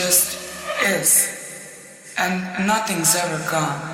just is, and nothing's ever gone.